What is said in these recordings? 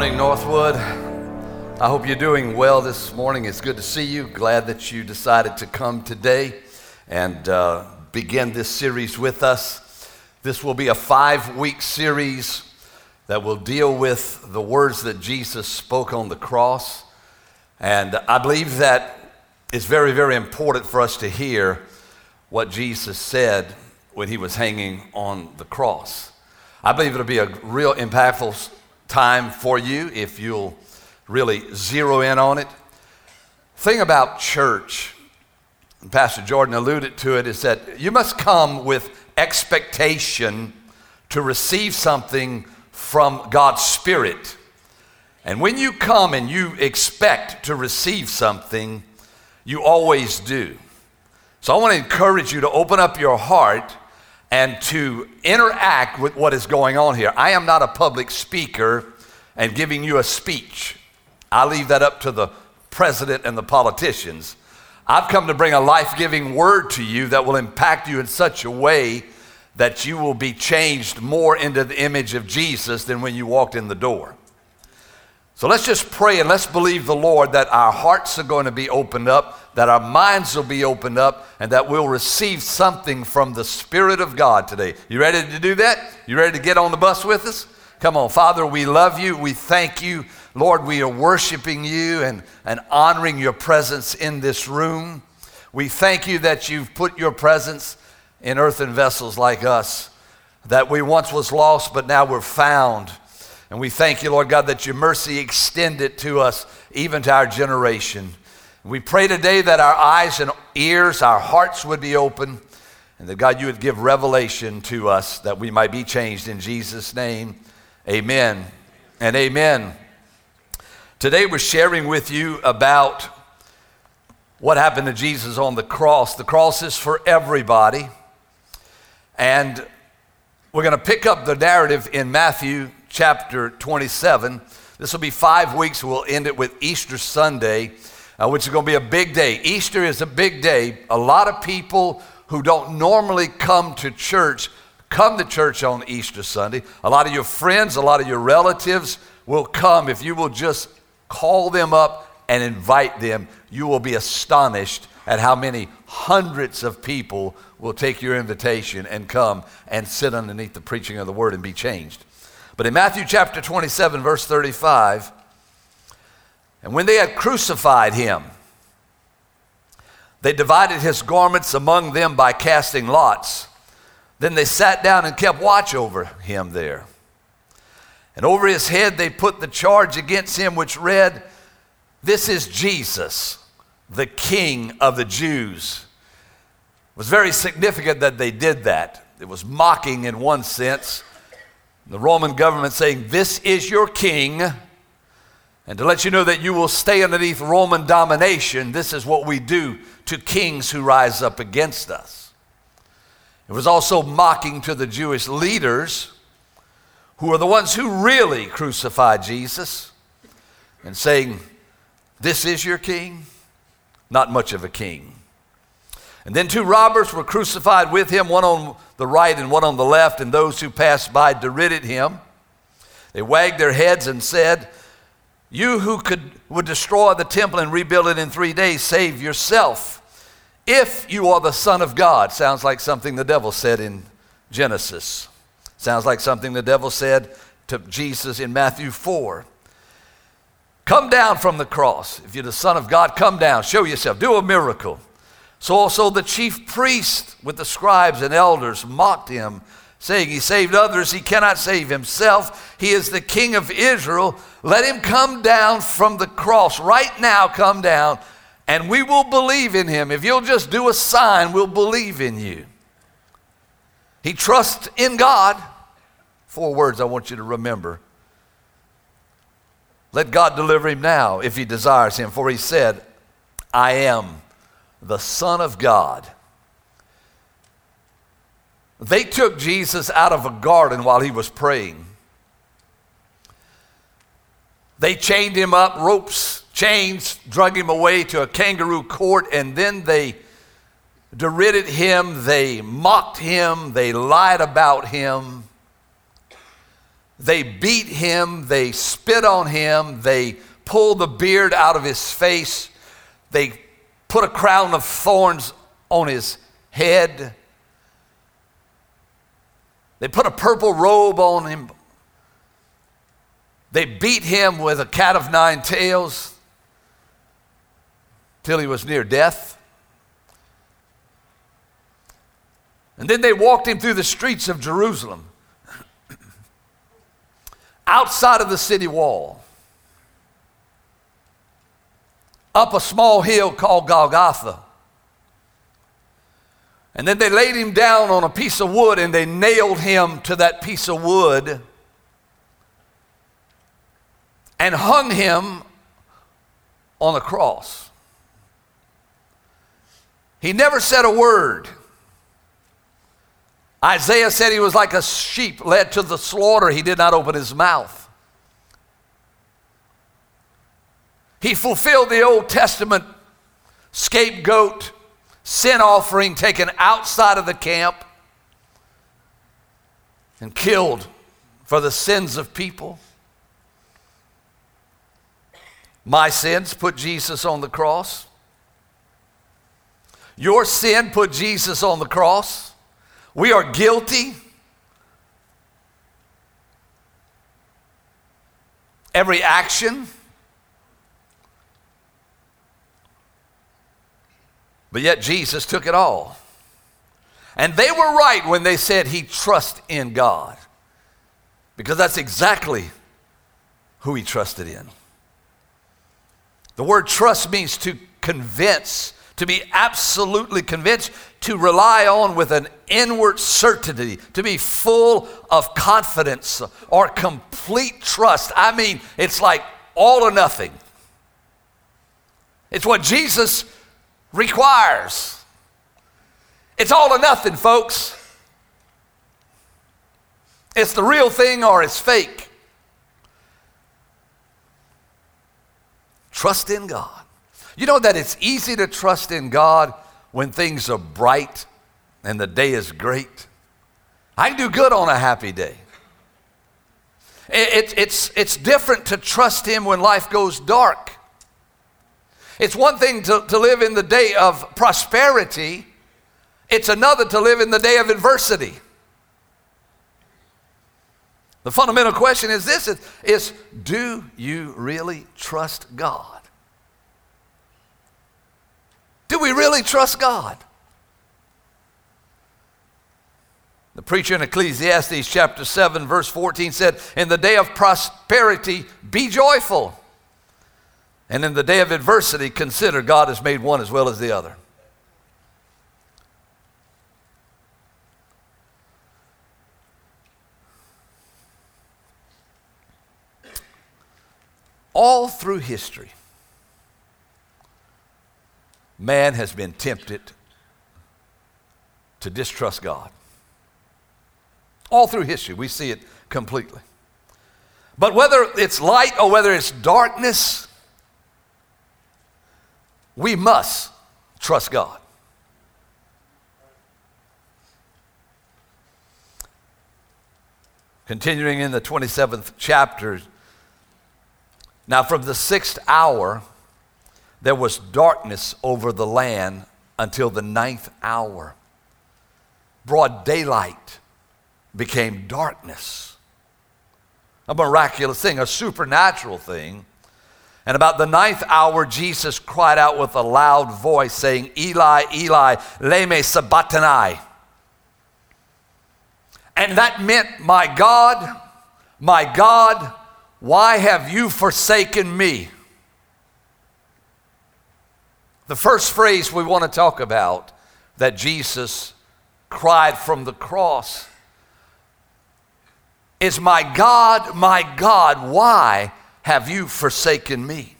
morning, Northwood. I hope you're doing well this morning. It's good to see you. Glad that you decided to come today and uh, begin this series with us. This will be a five week series that will deal with the words that Jesus spoke on the cross. And I believe that it's very, very important for us to hear what Jesus said when he was hanging on the cross. I believe it'll be a real impactful time for you if you'll really zero in on it. Thing about church, Pastor Jordan alluded to it, is that you must come with expectation to receive something from God's Spirit. And when you come and you expect to receive something, you always do. So I want to encourage you to open up your heart and to interact with what is going on here. I am not a public speaker and giving you a speech. I leave that up to the president and the politicians. I've come to bring a life giving word to you that will impact you in such a way that you will be changed more into the image of Jesus than when you walked in the door. So let's just pray and let's believe the Lord that our hearts are going to be opened up, that our minds will be opened up, and that we'll receive something from the Spirit of God today. You ready to do that? You ready to get on the bus with us? Come on, Father, we love you. We thank you. Lord, we are worshiping you and, and honoring your presence in this room. We thank you that you've put your presence in earthen vessels like us, that we once was lost, but now we're found. And we thank you, Lord God, that your mercy extended to us, even to our generation. We pray today that our eyes and ears, our hearts would be open, and that God, you would give revelation to us that we might be changed in Jesus' name. Amen and amen. Today we're sharing with you about what happened to Jesus on the cross. The cross is for everybody. And we're going to pick up the narrative in Matthew chapter 27. This will be five weeks. We'll end it with Easter Sunday, uh, which is going to be a big day. Easter is a big day. A lot of people who don't normally come to church come to church on Easter Sunday. A lot of your friends, a lot of your relatives will come. If you will just call them up and invite them, you will be astonished at how many hundreds of people will take your invitation and come and sit underneath the preaching of the word and be changed. But in Matthew chapter 27, verse 35, and when they had crucified him, they divided his garments among them by casting lots. Then they sat down and kept watch over him there. And over his head they put the charge against him, which read, This is Jesus, the King of the Jews. It was very significant that they did that. It was mocking in one sense. The Roman government saying, This is your king. And to let you know that you will stay underneath Roman domination, this is what we do to kings who rise up against us. It was also mocking to the Jewish leaders who are the ones who really crucified Jesus and saying, This is your king? Not much of a king. And then two robbers were crucified with him, one on the right and one on the left, and those who passed by derided him. They wagged their heads and said, You who could, would destroy the temple and rebuild it in three days, save yourself. If you are the Son of God, sounds like something the devil said in Genesis. Sounds like something the devil said to Jesus in Matthew 4. Come down from the cross. If you're the Son of God, come down, show yourself, do a miracle. So also the chief priest with the scribes and elders mocked him, saying, He saved others, he cannot save himself. He is the king of Israel. Let him come down from the cross. Right now, come down and we will believe in him. If you'll just do a sign, we'll believe in you. He trusts in God. Four words I want you to remember. Let God deliver him now if he desires him, for he said, I am the Son of God. They took Jesus out of a garden while he was praying. They chained him up, ropes chains, drug him away to a kangaroo court, and then they derided him, they mocked him, they lied about him. They beat him, they spit on him, they pulled the beard out of his face, they put a crown of thorns on his head, they put a purple robe on him. They beat him with a cat of nine tails till he was near death. And then they walked him through the streets of Jerusalem, outside of the city wall, up a small hill called Golgotha. And then they laid him down on a piece of wood and they nailed him to that piece of wood and hung him on a cross. He never said a word. Isaiah said he was like a sheep led to the slaughter. He did not open his mouth. He fulfilled the Old Testament scapegoat sin offering taken outside of the camp and killed for the sins of people. My sins put Jesus on the cross. Your sin put Jesus on the cross. We are guilty. Every action, But yet Jesus took it all. And they were right when they said he trust in God. Because that's exactly who he trusted in. The word trust means to convince, to be absolutely convinced, to rely on with an inward certainty, to be full of confidence or complete trust. I mean, it's like all or nothing. It's what Jesus requires. It's all or nothing, folks. It's the real thing or it's fake. Trust in God. You know that it's easy to trust in God when things are bright and the day is great. I can do good on a happy day. It, it, it's, it's different to trust Him when life goes dark. It's one thing to, to live in the day of prosperity, it's another to live in the day of adversity. The fundamental question is this is, is do you really trust God? Do we really trust God? The preacher in Ecclesiastes chapter 7, verse 14 said, In the day of prosperity, be joyful. And in the day of adversity, consider God has made one as well as the other. All through history, man has been tempted to distrust God. All through history, we see it completely. But whether it's light or whether it's darkness, we must trust God. Continuing in the 27th chapter, now from the sixth hour, there was darkness over the land until the ninth hour. Broad daylight became darkness. A miraculous thing, a supernatural thing. And about the ninth hour, Jesus cried out with a loud voice, saying, Eli, Eli, lema sabachthani. And that meant, My God, my God, why have you forsaken me? The first phrase we want to talk about that Jesus cried from the cross is, My God, my God, why have you forsaken me?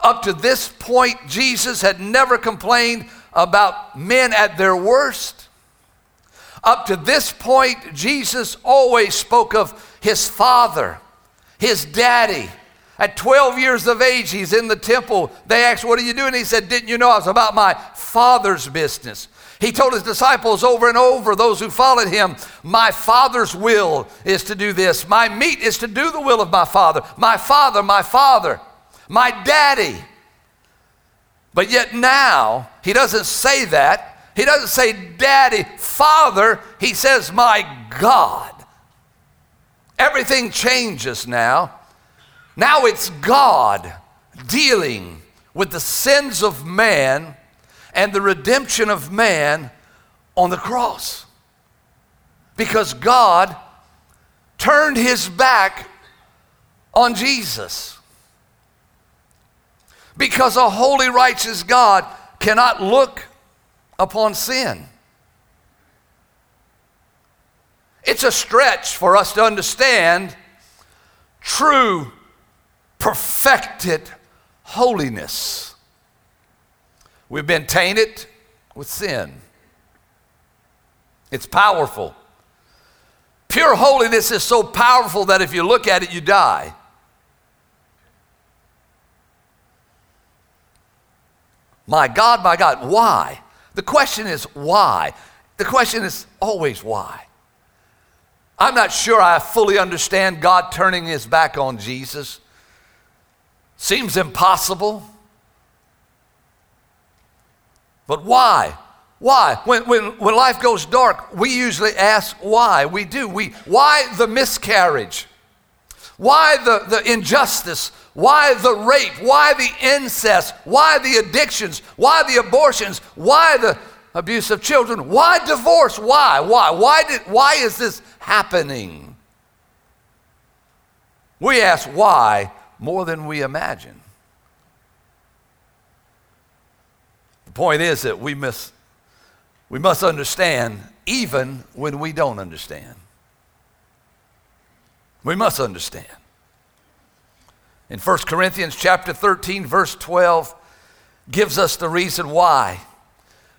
Up to this point, Jesus had never complained about men at their worst. Up to this point, Jesus always spoke of his father, his daddy. At 12 years of age, he's in the temple. They asked, What are you doing? He said, Didn't you know I was about my father's business? He told his disciples over and over, those who followed him, My Father's will is to do this. My meat is to do the will of my Father. My Father, my Father, my Daddy. But yet now, he doesn't say that. He doesn't say Daddy, Father. He says, My God. Everything changes now. Now it's God dealing with the sins of man and the redemption of man on the cross. Because God turned his back on Jesus. Because a holy, righteous God cannot look upon sin. It's a stretch for us to understand true, perfected holiness. We've been tainted with sin. It's powerful. Pure holiness is so powerful that if you look at it, you die. My God, my God, why? The question is why? The question is always why. I'm not sure I fully understand God turning his back on Jesus. Seems impossible. But why? Why? When, when, when life goes dark, we usually ask why. We do. We, why the miscarriage? Why the, the injustice? Why the rape? Why the incest? Why the addictions? Why the abortions? Why the abuse of children? Why divorce? Why? Why? Why, did, why is this happening? We ask why more than we imagine. Point is that we must, we must understand even when we don't understand. We must understand. In 1 Corinthians chapter 13 verse 12 gives us the reason why.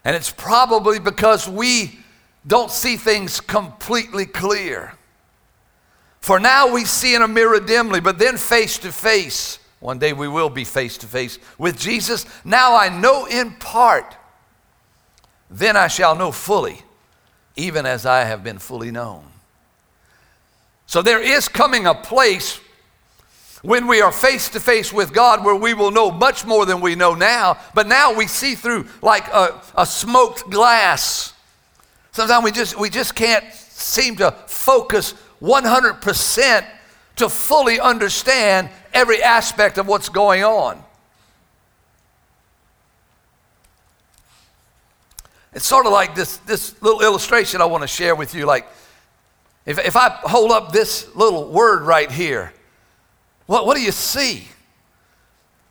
And it's probably because we don't see things completely clear. For now we see in a mirror dimly, but then face to face. One day we will be face to face with Jesus. Now I know in part, then I shall know fully, even as I have been fully known. So there is coming a place when we are face to face with God where we will know much more than we know now, but now we see through like a, a smoked glass. Sometimes we just, we just can't seem to focus 100% to fully understand every aspect of what's going on. It's sort of like this, this little illustration I want to share with you. Like, if, if I hold up this little word right here, what, what do you see?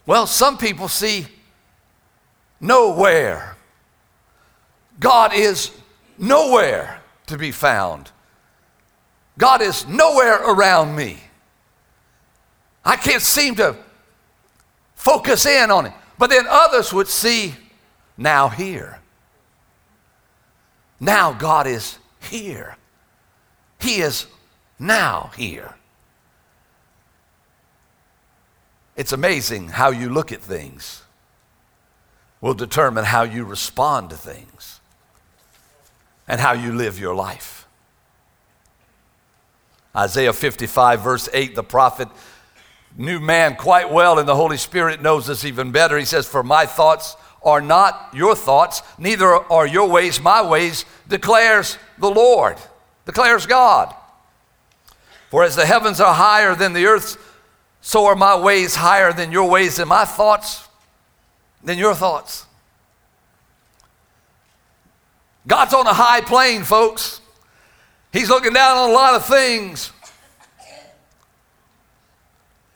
Well, some people see nowhere. God is nowhere to be found. God is nowhere around me. I can't seem to focus in on it. But then others would see now here. Now God is here. He is now here. It's amazing how you look at things will determine how you respond to things and how you live your life. Isaiah 55, verse 8, the prophet knew man quite well, and the Holy Spirit knows this even better. He says, For my thoughts are not your thoughts, neither are your ways my ways, declares the Lord, declares God. For as the heavens are higher than the earth, so are my ways higher than your ways, and my thoughts than your thoughts. God's on a high plane, folks. He's looking down on a lot of things.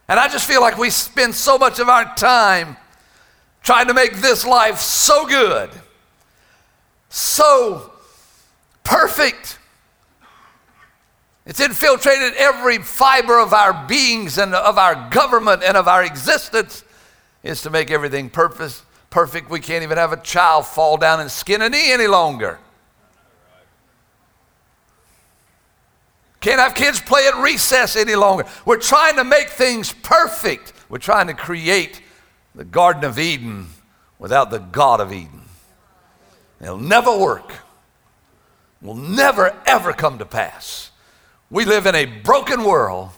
And I just feel like we spend so much of our time trying to make this life so good, so perfect. It's infiltrated every fiber of our beings and of our government and of our existence is to make everything perfect. Perfect. We can't even have a child fall down and skin a knee any longer. Can't have kids play at recess any longer. We're trying to make things perfect. We're trying to create the Garden of Eden without the God of Eden. It'll never work. Will never, ever come to pass. We live in a broken world.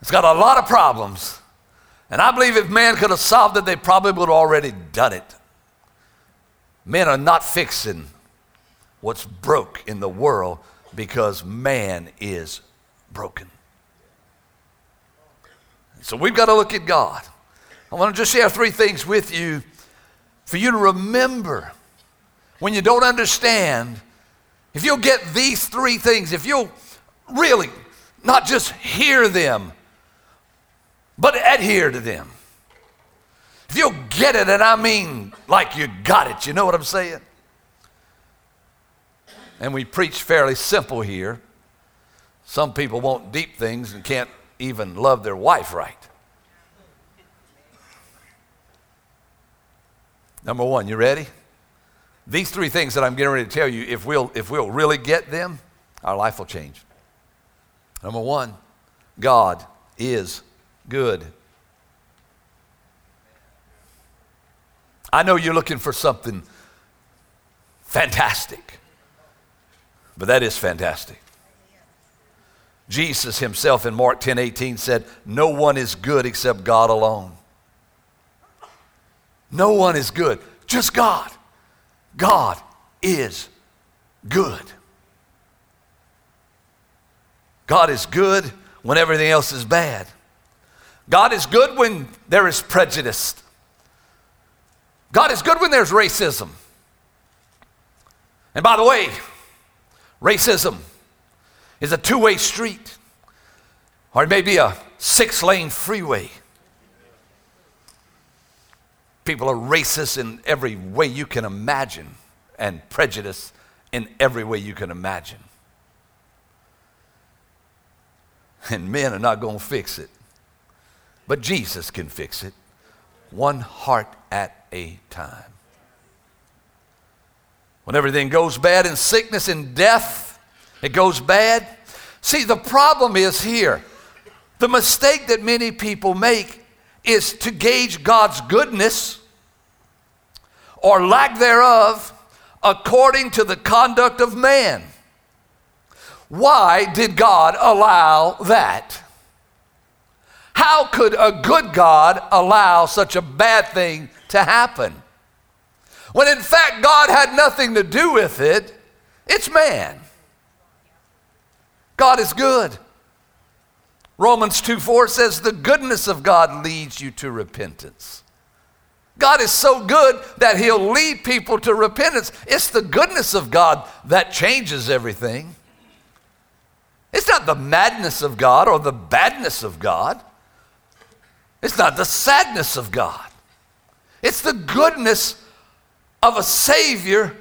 It's got a lot of problems. And I believe if man could have solved it, they probably would have already done it. Men are not fixing what's broke in the world because man is broken. So we've got to look at God. I want to just share three things with you for you to remember when you don't understand. If you'll get these three things, if you'll really not just hear them, but adhere to them. If you'll get it, and I mean like you got it, you know what I'm saying? And we preach fairly simple here. Some people want deep things and can't even love their wife right. Number one, you ready? These three things that I'm getting ready to tell you, if we'll, if we'll really get them, our life will change. Number one, God is good. I know you're looking for something fantastic, but that is fantastic. Jesus himself in Mark 10 18 said, No one is good except God alone. No one is good, just God. God is good. God is good when everything else is bad. God is good when there is prejudice. God is good when there's racism. And by the way, racism is a two way street, or it may be a six lane freeway. People are racist in every way you can imagine and prejudice in every way you can imagine. And men are not going to fix it. But Jesus can fix it, one heart at a time. When everything goes bad in sickness and death, it goes bad. See, the problem is here. The mistake that many people make is to gauge God's goodness or lack thereof according to the conduct of man. Why did God allow that? How could a good God allow such a bad thing to happen? When in fact God had nothing to do with it, it's man. God is good. Romans 2 4 says, The goodness of God leads you to repentance. God is so good that He'll lead people to repentance. It's the goodness of God that changes everything. It's not the madness of God or the badness of God. It's not the sadness of God. It's the goodness of a Savior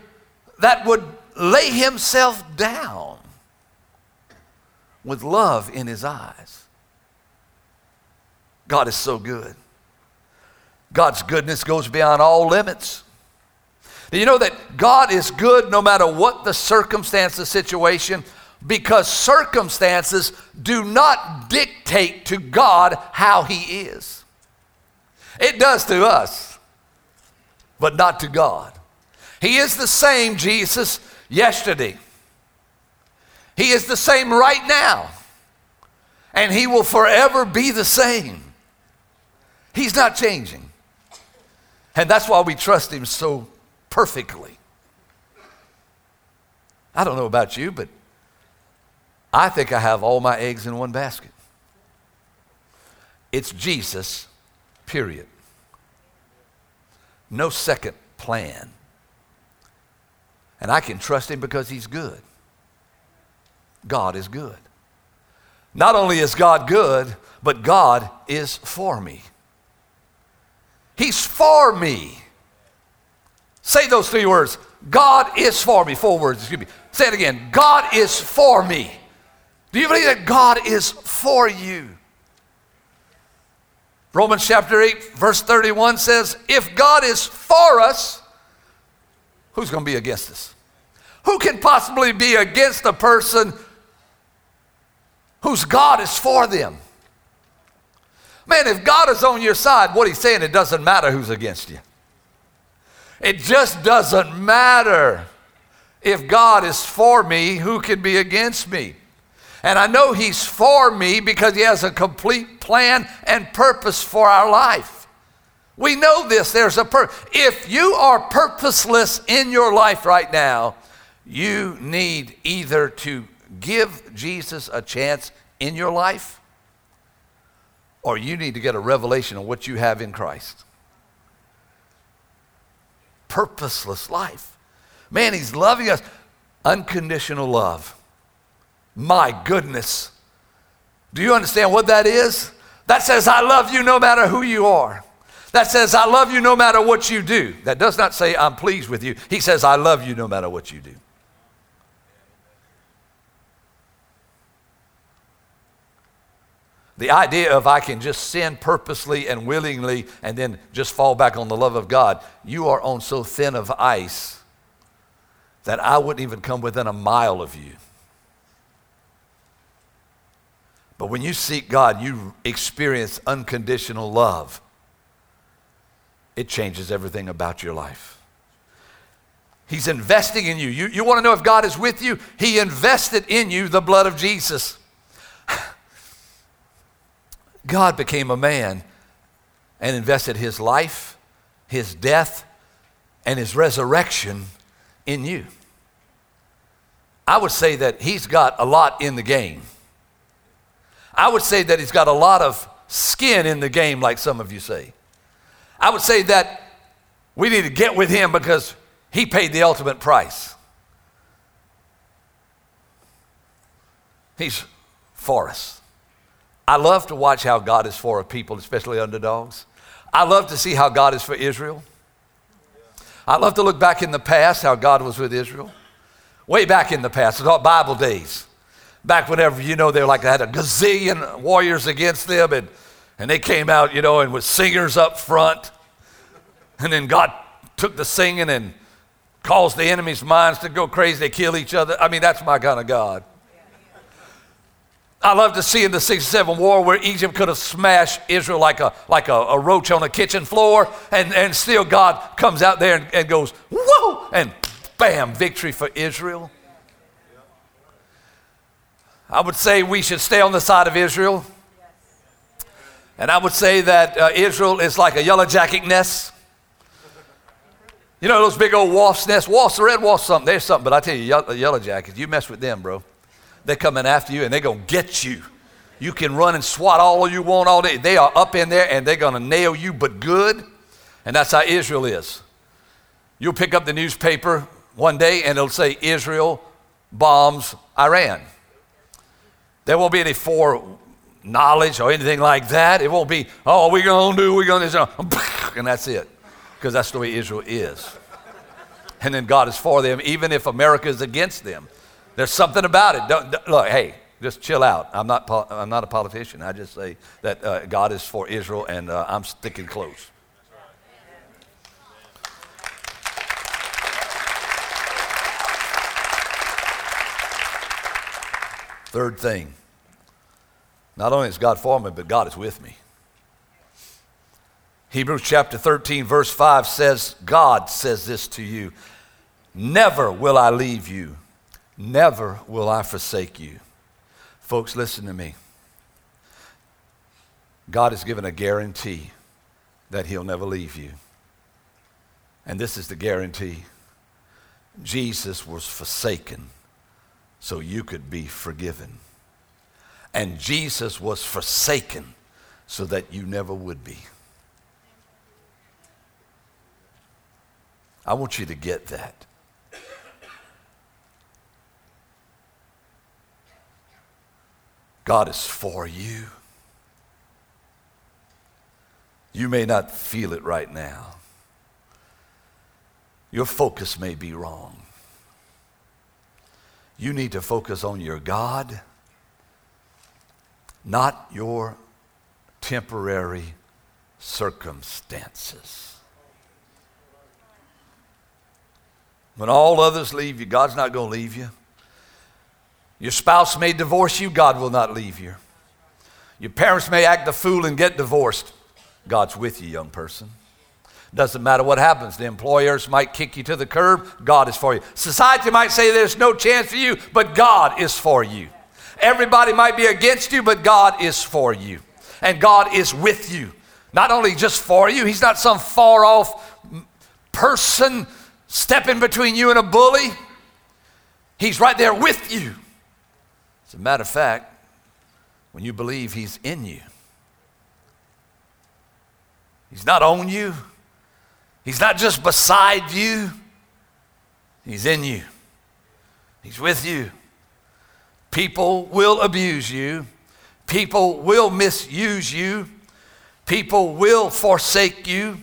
that would lay Himself down with love in His eyes. God is so good. God's goodness goes beyond all limits. You know that God is good no matter what the circumstance, the situation? Because circumstances do not dictate to God how He is. It does to us, but not to God. He is the same Jesus yesterday. He is the same right now. And He will forever be the same. He's not changing. And that's why we trust Him so perfectly. I don't know about you, but I think I have all my eggs in one basket. It's Jesus, period. No second plan. And I can trust Him because He's good. God is good. Not only is God good, but God is for me. He's for me. Say those three words. God is for me. Four words, excuse me. Say it again. God is for me. Do you believe that God is for you? Romans chapter 8, verse 31 says, If God is for us, who's going to be against us? Who can possibly be against a person whose God is for them? Man, if God is on your side, what he's saying, it doesn't matter who's against you. It just doesn't matter. If God is for me, who can be against me? And I know He's for me because He has a complete plan and purpose for our life. We know this. There's a purpose. If you are purposeless in your life right now, you need either to give Jesus a chance in your life or you need to get a revelation of what you have in Christ. Purposeless life. Man, He's loving us. Unconditional love. My goodness. Do you understand what that is? That says, I love you no matter who you are. That says, I love you no matter what you do. That does not say, I'm pleased with you. He says, I love you no matter what you do. The idea of I can just sin purposely and willingly and then just fall back on the love of God, you are on so thin of ice that I wouldn't even come within a mile of you. But when you seek God, you experience unconditional love. It changes everything about your life. He's investing in you. You, you want to know if God is with you? He invested in you the blood of Jesus. God became a man and invested his life, his death, and his resurrection in you. I would say that he's got a lot in the game. I would say that he's got a lot of skin in the game, like some of you say. I would say that we need to get with him because he paid the ultimate price. He's for us. I love to watch how God is for a people, especially underdogs. I love to see how God is for Israel. I love to look back in the past how God was with Israel. Way back in the past, it's all Bible days. Back whenever, you know, they were like they had a gazillion warriors against them, and, and they came out, you know, and with singers up front. And then God took the singing and caused the enemy's minds to go crazy. They kill each other. I mean, that's my kind of God. I love to see in the 67 war where Egypt could have smashed Israel like a, like a, a roach on a kitchen floor, and, and still God comes out there and, and goes, whoa, and bam, victory for Israel. I would say we should stay on the side of Israel. And I would say that uh, Israel is like a yellow jacket nest. You know those big old wasp nests? Wasps, red wasps, something. There's something, but I tell you, yellow, yellow jackets, you mess with them, bro. They're coming after you and they're going to get you. You can run and swat all you want all day. They are up in there and they're going to nail you, but good. And that's how Israel is. You'll pick up the newspaper one day and it'll say Israel bombs Iran. There won't be any foreknowledge or anything like that. It won't be, oh, we're going to do, we're going to do, and that's it. Because that's the way Israel is. And then God is for them, even if America is against them. There's something about it. Don't, don't, look, hey, just chill out. I'm not, I'm not a politician. I just say that uh, God is for Israel and uh, I'm sticking close. Third thing, not only is God for me, but God is with me. Hebrews chapter 13, verse 5 says, God says this to you Never will I leave you Never will I forsake you. Folks, listen to me. God has given a guarantee that He'll never leave you. And this is the guarantee Jesus was forsaken so you could be forgiven. And Jesus was forsaken so that you never would be. I want you to get that. God is for you. You may not feel it right now. Your focus may be wrong. You need to focus on your God, not your temporary circumstances. When all others leave you, God's not going to leave you. Your spouse may divorce you, God will not leave you. Your parents may act the fool and get divorced. God's with you, young person. Doesn't matter what happens. The employers might kick you to the curb, God is for you. Society might say there's no chance for you, but God is for you. Everybody might be against you, but God is for you. And God is with you. Not only just for you, He's not some far off person stepping between you and a bully. He's right there with you. As a matter of fact, when you believe He's in you, He's not on you, He's not just beside you, He's in you, He's with you. People will abuse you, people will misuse you, people will forsake you.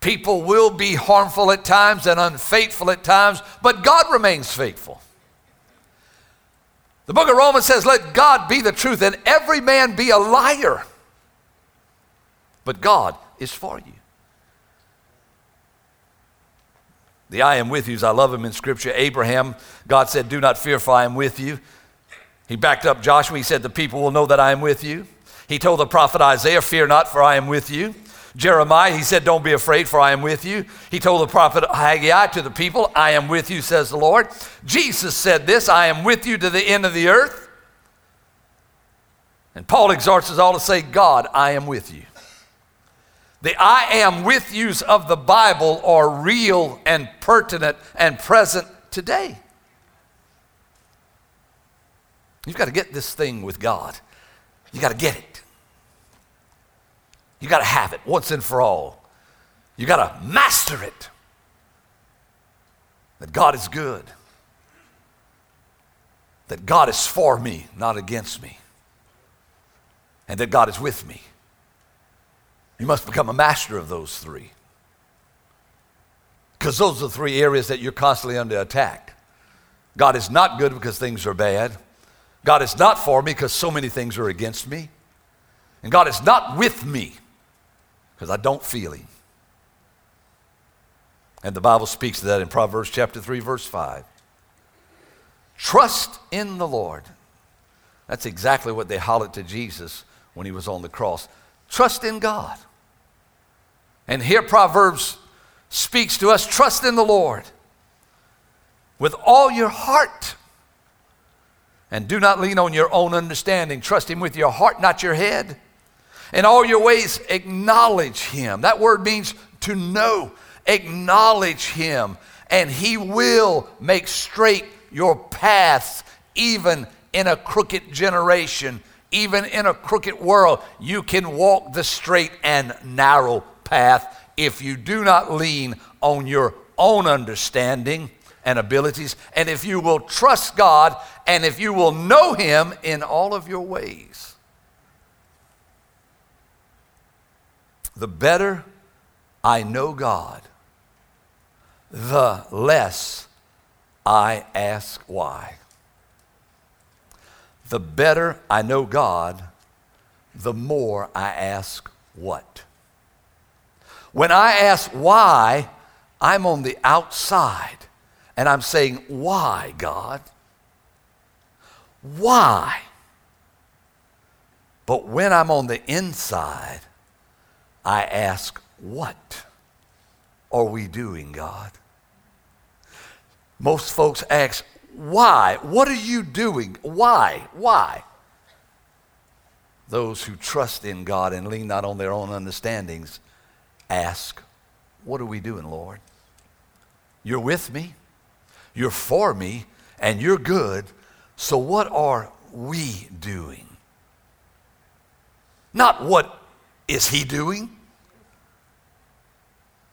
People will be harmful at times and unfaithful at times, but God remains faithful. The book of Romans says, Let God be the truth and every man be a liar. But God is for you. The I am with yous, I love him in Scripture. Abraham, God said, Do not fear, for I am with you. He backed up Joshua. He said, The people will know that I am with you. He told the prophet Isaiah, Fear not, for I am with you. Jeremiah, he said, Don't be afraid, for I am with you. He told the prophet Haggai to the people, I am with you, says the Lord. Jesus said this, I am with you to the end of the earth. And Paul exhorts us all to say, God, I am with you. The I am with yous of the Bible are real and pertinent and present today. You've got to get this thing with God. You got to get it. You got to have it once and for all. You got to master it. That God is good. That God is for me, not against me. And that God is with me. You must become a master of those three. Because those are the three areas that you're constantly under attack. God is not good because things are bad. God is not for me because so many things are against me. And God is not with me because I don't feel Him. And the Bible speaks to that in Proverbs chapter 3, verse 5. Trust in the Lord. That's exactly what they hollered to Jesus when he was on the cross. Trust in God. And here Proverbs speaks to us trust in the Lord with all your heart. And do not lean on your own understanding. Trust Him with your heart, not your head. In all your ways, acknowledge him. That word means to know. Acknowledge him, and he will make straight your paths, even in a crooked generation, even in a crooked world. You can walk the straight and narrow path if you do not lean on your own understanding and abilities, and if you will trust God, and if you will know Him in all of your ways. the better I know God, the less I ask why. The better I know God, the more I ask what. When I ask why, I'm on the outside and I'm saying, Why, God? Why? But when I'm on the inside, I ask, What are we doing, God? Most folks ask, Why? What are you doing? Why? Why? Those who trust in God and lean not on their own understandings ask, What are we doing, Lord? You're with me, you're for me, and you're good. So, what are we doing? Not what is he doing?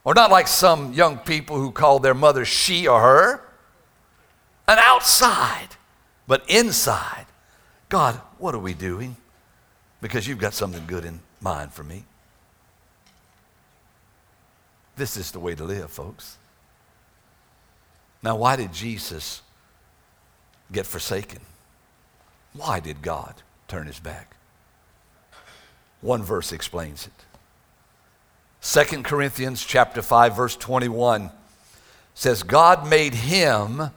Or not like some young people who call their mother she or her. An outside, but inside. God, what are we doing? Because you've got something good in mind for me. This is the way to live, folks. Now, why did Jesus get forsaken? Why did God turn his back? One verse explains it. 2 Corinthians chapter 5 verse 21 says God made him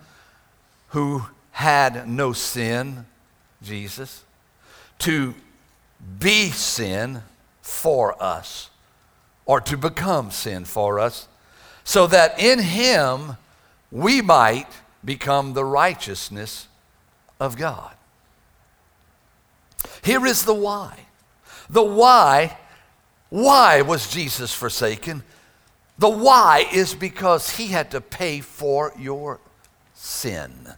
who had no sin, Jesus, to be sin for us or to become sin for us, so that in him we might become the righteousness of God. Here is the why. The why, why was Jesus forsaken? The why is because he had to pay for your sin.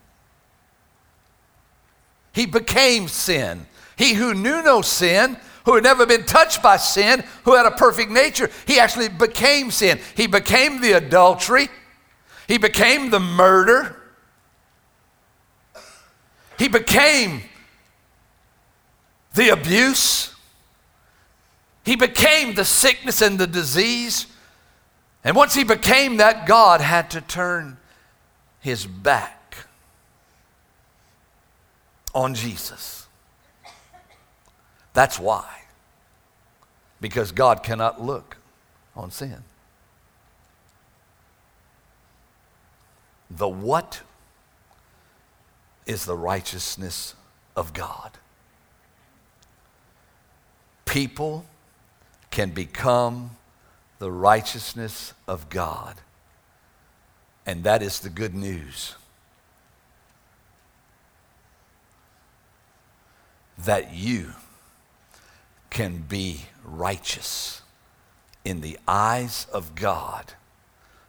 He became sin. He who knew no sin, who had never been touched by sin, who had a perfect nature, he actually became sin. He became the adultery. He became the murder. He became the abuse. He became the sickness and the disease. And once he became that, God had to turn his back on Jesus. That's why. Because God cannot look on sin. The what is the righteousness of God. People can become the righteousness of God. And that is the good news. That you can be righteous in the eyes of God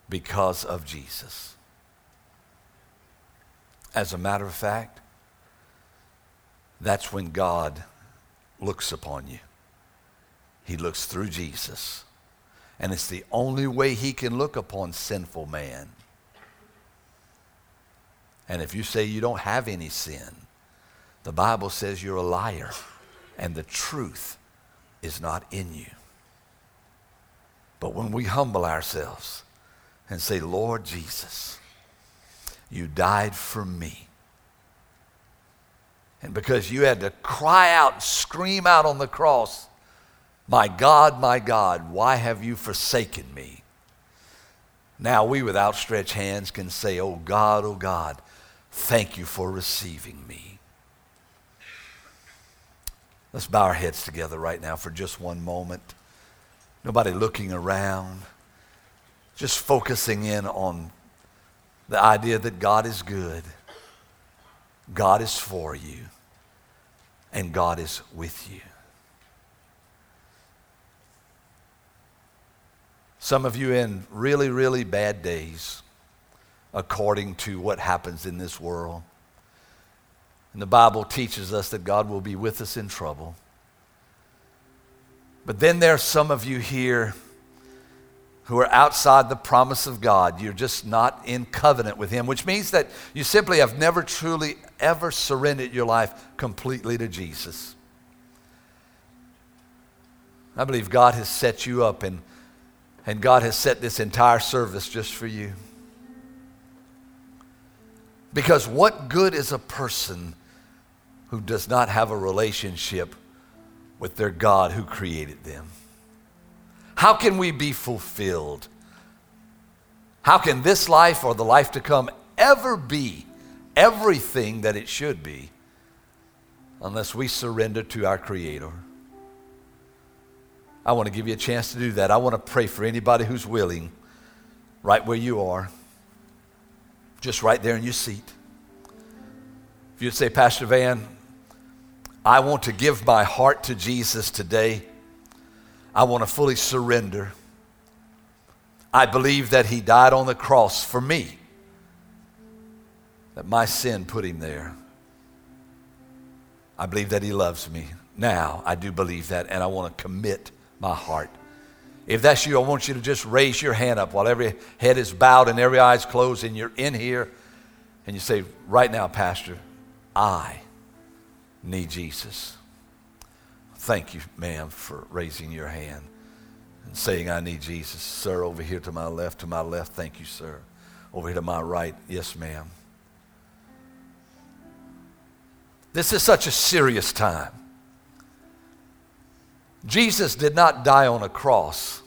because of Jesus. As a matter of fact, that's when God looks upon you. He looks through Jesus. And it's the only way he can look upon sinful man. And if you say you don't have any sin, the Bible says you're a liar and the truth is not in you. But when we humble ourselves and say, Lord Jesus, you died for me. And because you had to cry out, scream out on the cross, My God, my God, why have you forsaken me? Now we, with outstretched hands, can say, Oh God, oh God, thank you for receiving me. Let's bow our heads together right now for just one moment. Nobody looking around, just focusing in on the idea that God is good, God is for you, and God is with you. Some of you in really, really bad days, according to what happens in this world. And the Bible teaches us that God will be with us in trouble. But then there are some of you here who are outside the promise of God. You're just not in covenant with Him, which means that you simply have never truly ever surrendered your life completely to Jesus. I believe God has set you up and, and God has set this entire service just for you. Because what good is a person who does not have a relationship with their God who created them? How can we be fulfilled? How can this life or the life to come ever be everything that it should be unless we surrender to our Creator? I want to give you a chance to do that. I want to pray for anybody who's willing, right where you are, just right there in your seat. If you'd say, Pastor Van, I want to give my heart to Jesus today. I want to fully surrender. I believe that He died on the cross for me, that my sin put Him there. I believe that He loves me. Now, I do believe that, and I want to commit my heart. If that's you, I want you to just raise your hand up while every head is bowed and every eye is closed, and you're in here, and you say, Right now, Pastor, I need Jesus. Thank you, ma'am, for raising your hand and saying, I need Jesus. Sir, over here to my left, to my left, thank you, sir. Over here to my right, yes, ma'am. This is such a serious time. Jesus did not die on a cross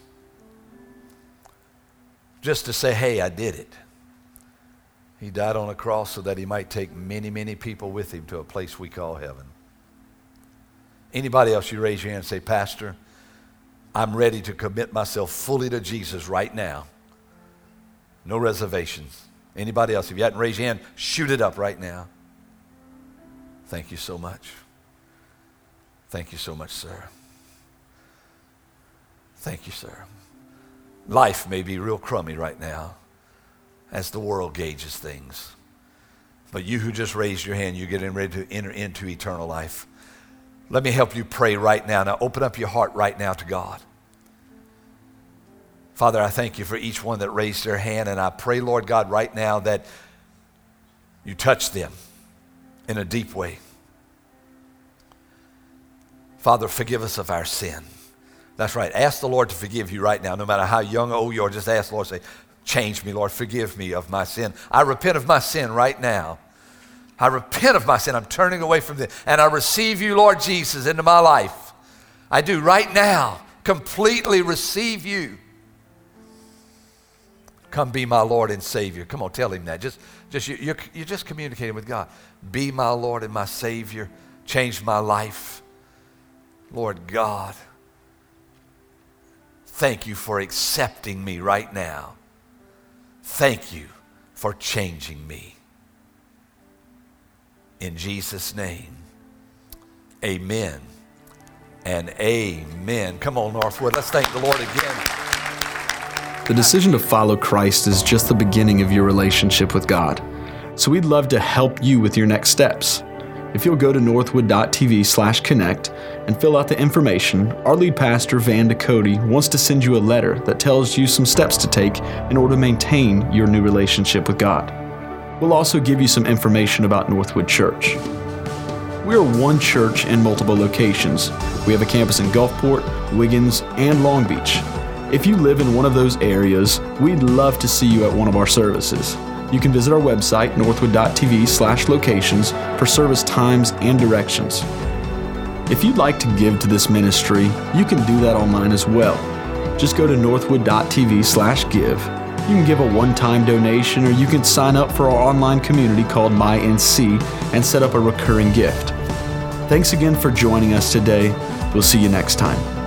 just to say, hey, I did it. He died on a cross so that he might take many, many people with him to a place we call heaven. Anybody else, you raise your hand and say, Pastor, I'm ready to commit myself fully to Jesus right now. No reservations. Anybody else? If you hadn't raised your hand, shoot it up right now. Thank you so much. Thank you so much, sir. Thank you, sir. Life may be real crummy right now as the world gauges things. But you who just raised your hand, you're getting ready to enter into eternal life. Let me help you pray right now. Now, open up your heart right now to God. Father, I thank you for each one that raised their hand, and I pray, Lord God, right now that you touch them in a deep way. Father, forgive us of our sin. That's right. Ask the Lord to forgive you right now, no matter how young or old you are. Just ask the Lord, say, Change me, Lord. Forgive me of my sin. I repent of my sin right now. I repent of my sin. I'm turning away from this. And I receive you, Lord Jesus, into my life. I do right now. Completely receive you. Come be my Lord and Savior. Come on, tell him that. Just, just you, you're, you're just communicating with God. Be my Lord and my Savior. Change my life. Lord God, thank you for accepting me right now. Thank you for changing me. In Jesus' name, amen and amen. Come on, Northwood, let's thank the Lord again. The decision to follow Christ is just the beginning of your relationship with God. So we'd love to help you with your next steps. If you'll go to northwood.tv slash connect and fill out the information, our lead pastor, Van Ducote, wants to send you a letter that tells you some steps to take in order to maintain your new relationship with God. We'll also give you some information about Northwood Church. We are one church in multiple locations. We have a campus in Gulfport, Wiggins, and Long Beach. If you live in one of those areas, we'd love to see you at one of our services you can visit our website, northwood.tv slash locations, for service times and directions. If you'd like to give to this ministry, you can do that online as well. Just go to northwood.tv slash give. You can give a one-time donation or you can sign up for our online community called MyNC and set up a recurring gift. Thanks again for joining us today. We'll see you next time.